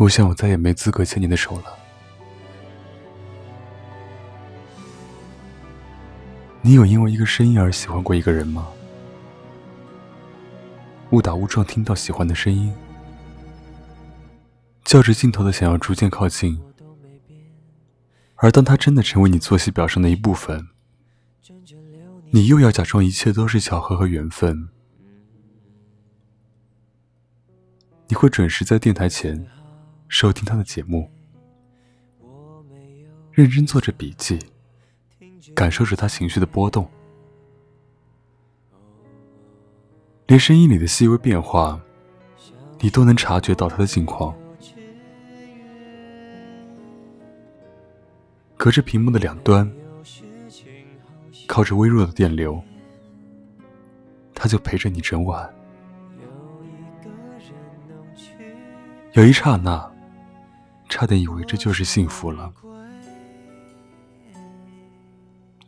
我想我再也没资格牵你的手了。你有因为一个声音而喜欢过一个人吗？误打误撞听到喜欢的声音，较着劲头的想要逐渐靠近，而当他真的成为你作息表上的一部分，你又要假装一切都是巧合和缘分。你会准时在电台前。收听他的节目，认真做着笔记，感受着他情绪的波动，连声音里的细微变化，你都能察觉到他的近况。隔着屏幕的两端，靠着微弱的电流，他就陪着你整晚。有一刹那。差点以为这就是幸福了，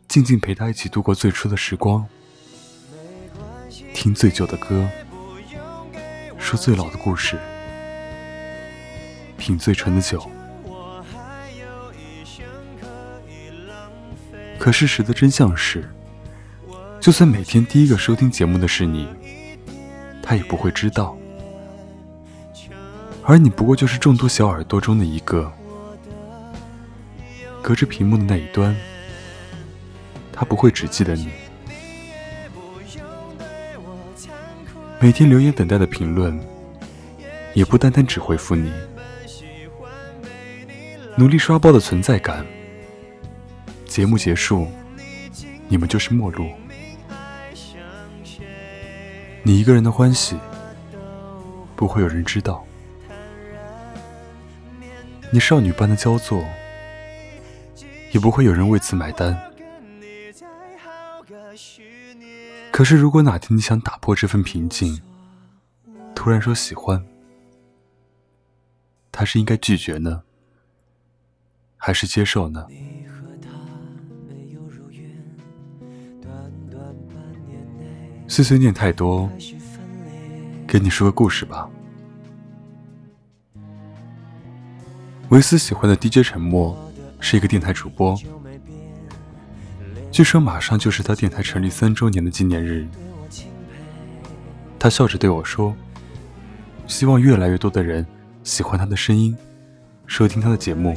静静陪他一起度过最初的时光，听最久的歌，说最老的故事，品最纯的酒。可事实的真相是，就算每天第一个收听节目的是你，他也不会知道。而你不过就是众多小耳朵中的一个，隔着屏幕的那一端，他不会只记得你。每天留言等待的评论，也不单单只回复你。努力刷爆的存在感，节目结束，你们就是陌路。你一个人的欢喜，不会有人知道。你少女般的焦作，也不会有人为此买单。可是，如果哪天你想打破这份平静，突然说喜欢，他是应该拒绝呢，还是接受呢？碎碎念太多，给你说个故事吧。维斯喜欢的 DJ 沉默是一个电台主播，据说马上就是他电台成立三周年的纪念日。他笑着对我说：“希望越来越多的人喜欢他的声音，收听他的节目。”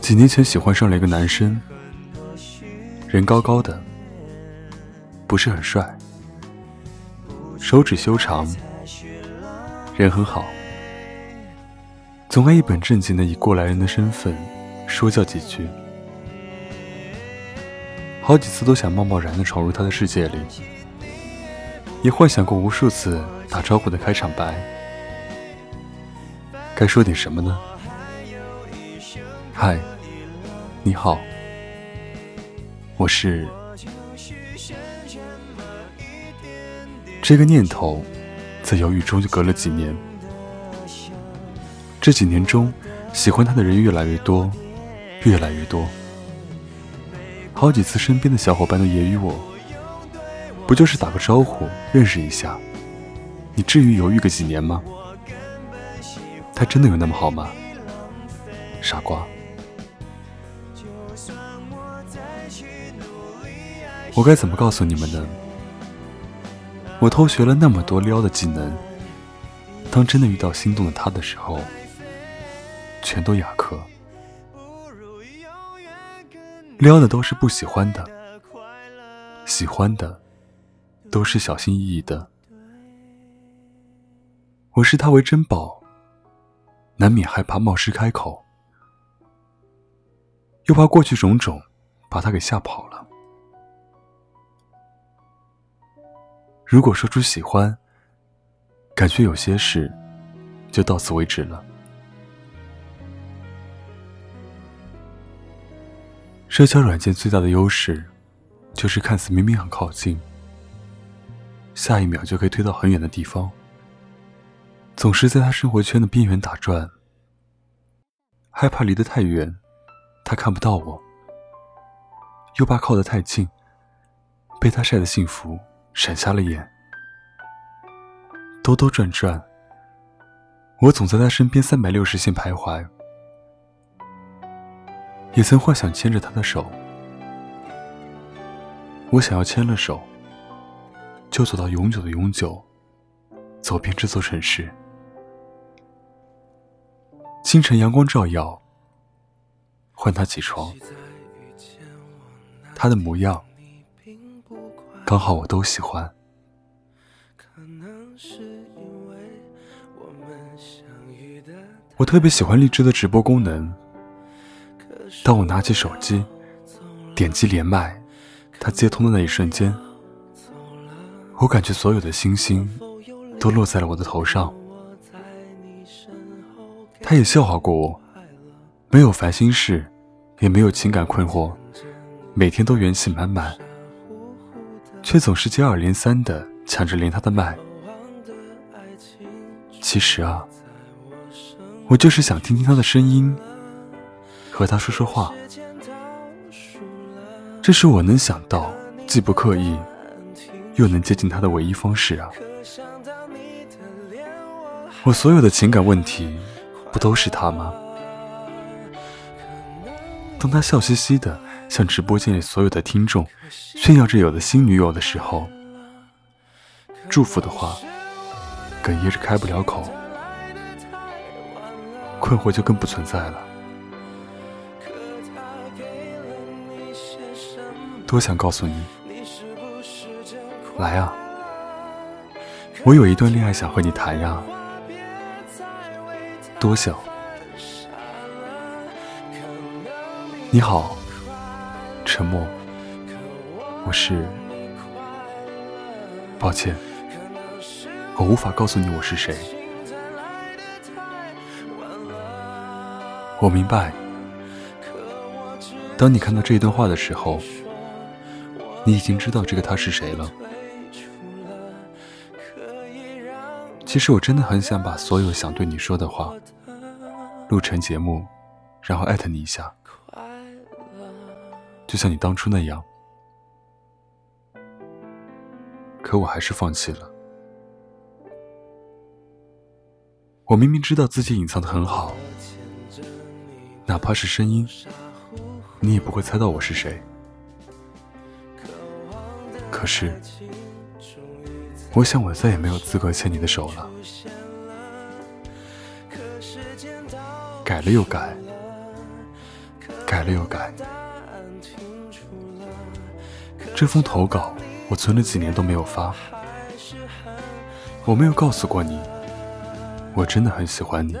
几年前喜欢上了一个男生，人高高的，不是很帅。手指修长，人很好，总爱一本正经的以过来人的身份说教几句，好几次都想贸贸然的闯入他的世界里，也幻想过无数次打招呼的开场白，该说点什么呢？嗨，你好，我是。这个念头，在犹豫中就隔了几年。这几年中，喜欢他的人越来越多，越来越多。好几次，身边的小伙伴都揶揄我：“不就是打个招呼，认识一下，你至于犹豫个几年吗？他真的有那么好吗？”傻瓜！我该怎么告诉你们呢？我偷学了那么多撩的技能，当真的遇到心动的他的时候，全都哑壳。撩的都是不喜欢的，喜欢的都是小心翼翼的。我视他为珍宝，难免害怕冒失开口，又怕过去种种把他给吓跑了。如果说出喜欢，感觉有些事就到此为止了。社交软件最大的优势，就是看似明明很靠近，下一秒就可以推到很远的地方。总是在他生活圈的边缘打转，害怕离得太远，他看不到我；又怕靠得太近，被他晒的幸福。闪瞎了眼，兜兜转转，我总在他身边三百六十线徘徊。也曾幻想牵着他的手，我想要牵了手，就走到永久的永久，走遍这座城市。清晨阳光照耀，唤他起床，他的模样刚好我都喜欢。我特别喜欢荔枝的直播功能。当我拿起手机，点击连麦，它接通的那一瞬间，我感觉所有的星星都落在了我的头上。他也笑话过我，没有烦心事，也没有情感困惑，每天都元气满满，却总是接二连三的抢着连他的麦。其实啊。我就是想听听他的声音，和他说说话。这是我能想到既不刻意，又能接近他的唯一方式啊！我所有的情感问题，不都是他吗？当他笑嘻嘻的向直播间里所有的听众炫耀着有了新女友的时候，祝福的话哽咽着开不了口。困惑就更不存在了。多想告诉你，来啊！我有一段恋爱想和你谈呀。多想。你好，沉默。我是，抱歉，我无法告诉你我是谁。我明白，当你看到这一段话的时候，你已经知道这个他是谁了。其实我真的很想把所有想对你说的话录成节目，然后艾特你一下，就像你当初那样。可我还是放弃了。我明明知道自己隐藏的很好。哪怕是声音，你也不会猜到我是谁。可是，我想我再也没有资格牵你的手了。改了又改，改了又改。这封投稿我存了几年都没有发。我没有告诉过你，我真的很喜欢你。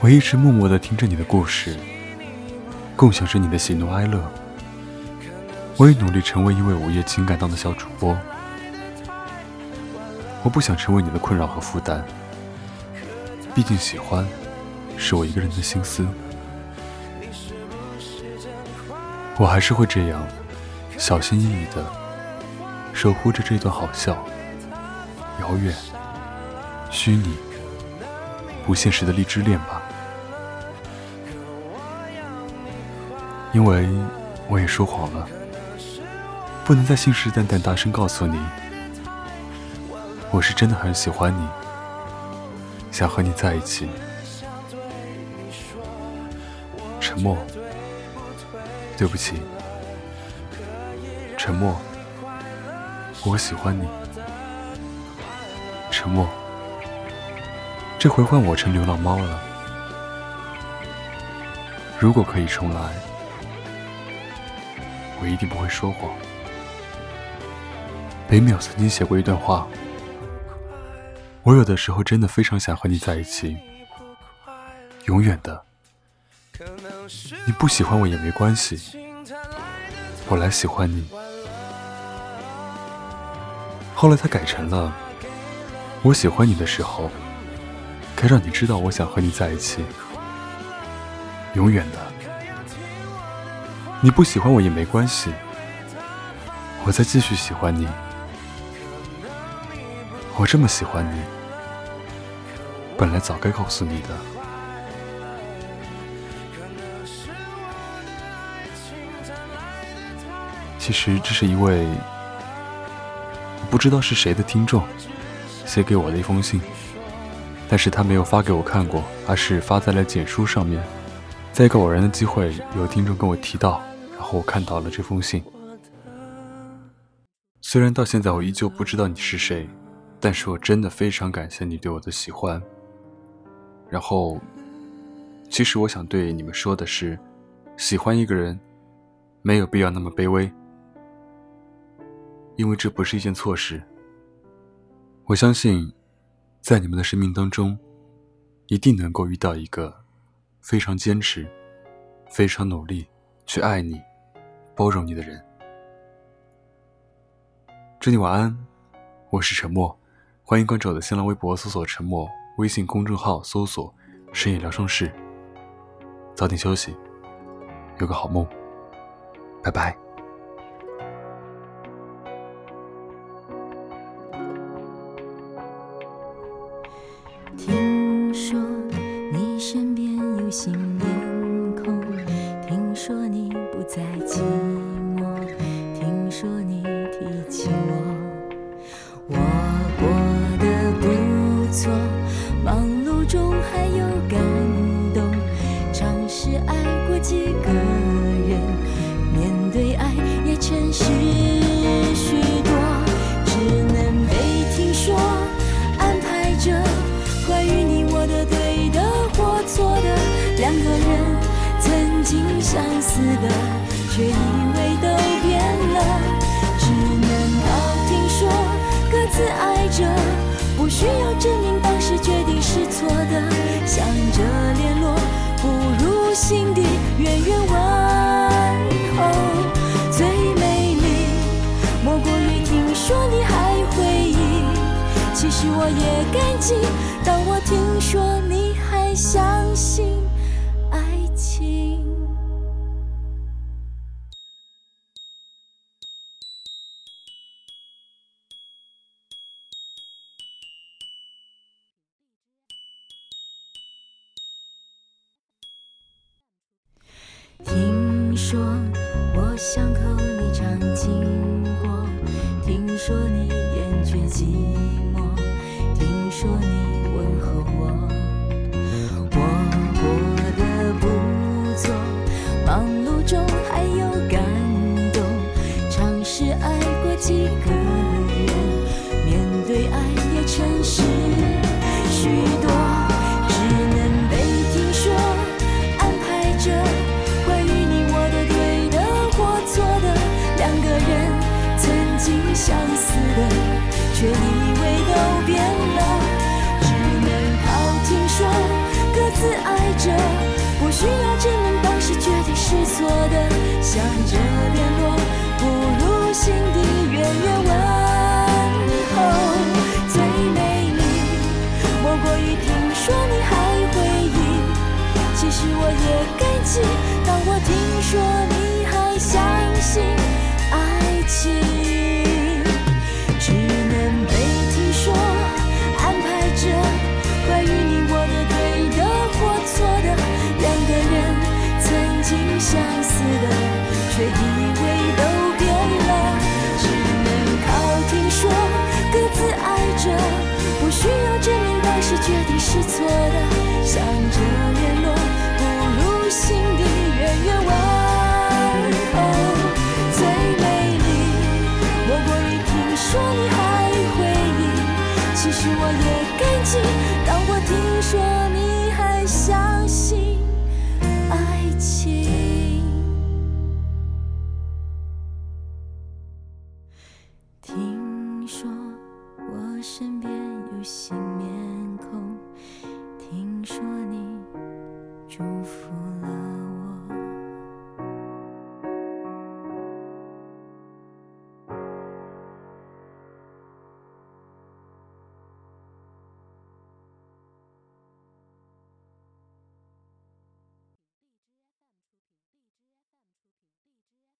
我一直默默地听着你的故事，共享着你的喜怒哀乐。我也努力成为一位午夜情感档的小主播。我不想成为你的困扰和负担，毕竟喜欢是我一个人的心思。我还是会这样小心翼翼地守护着这段好笑、遥远、虚拟、不现实的荔枝恋吧。因为我也说谎了，不能再信誓旦旦大声告诉你，我是真的很喜欢你，想和你在一起。沉默，对不起，沉默，我喜欢你。沉默，这回换我成流浪猫了。如果可以重来。我一定不会说谎。北淼曾经写过一段话：我有的时候真的非常想和你在一起，永远的。你不喜欢我也没关系，我来喜欢你。后来他改成了：我喜欢你的时候，该让你知道我想和你在一起，永远的。你不喜欢我也没关系，我再继续喜欢你。我这么喜欢你，本来早该告诉你的。其实这是一位不知道是谁的听众写给我的一封信，但是他没有发给我看过，而是发在了简书上面。在一个偶然的机会，有听众跟我提到，然后我看到了这封信。虽然到现在我依旧不知道你是谁，但是我真的非常感谢你对我的喜欢。然后，其实我想对你们说的是，喜欢一个人，没有必要那么卑微，因为这不是一件错事。我相信，在你们的生命当中，一定能够遇到一个。非常坚持，非常努力去爱你、包容你的人。祝你晚安，我是沉默，欢迎关注我的新浪微博搜索“沉默”，微信公众号搜索“深夜疗伤室”。早点休息，有个好梦，拜拜。新面孔，听说你不再寂寞，听说你提起我，我过得不错，忙碌中还有感动，尝试爱过几个人，面对爱也诚实。的，却以为都变了，只能靠听说，各自爱着，不需要证明当时决定是错的，想着联络，不如心底远远问候。最美丽，莫过于听说你还回忆，其实我也感激，当我听说你还相信听说我想和你常经过，听说你厌倦寂寞，说你还回忆，其实我也感激，当我听说你还相信爱情。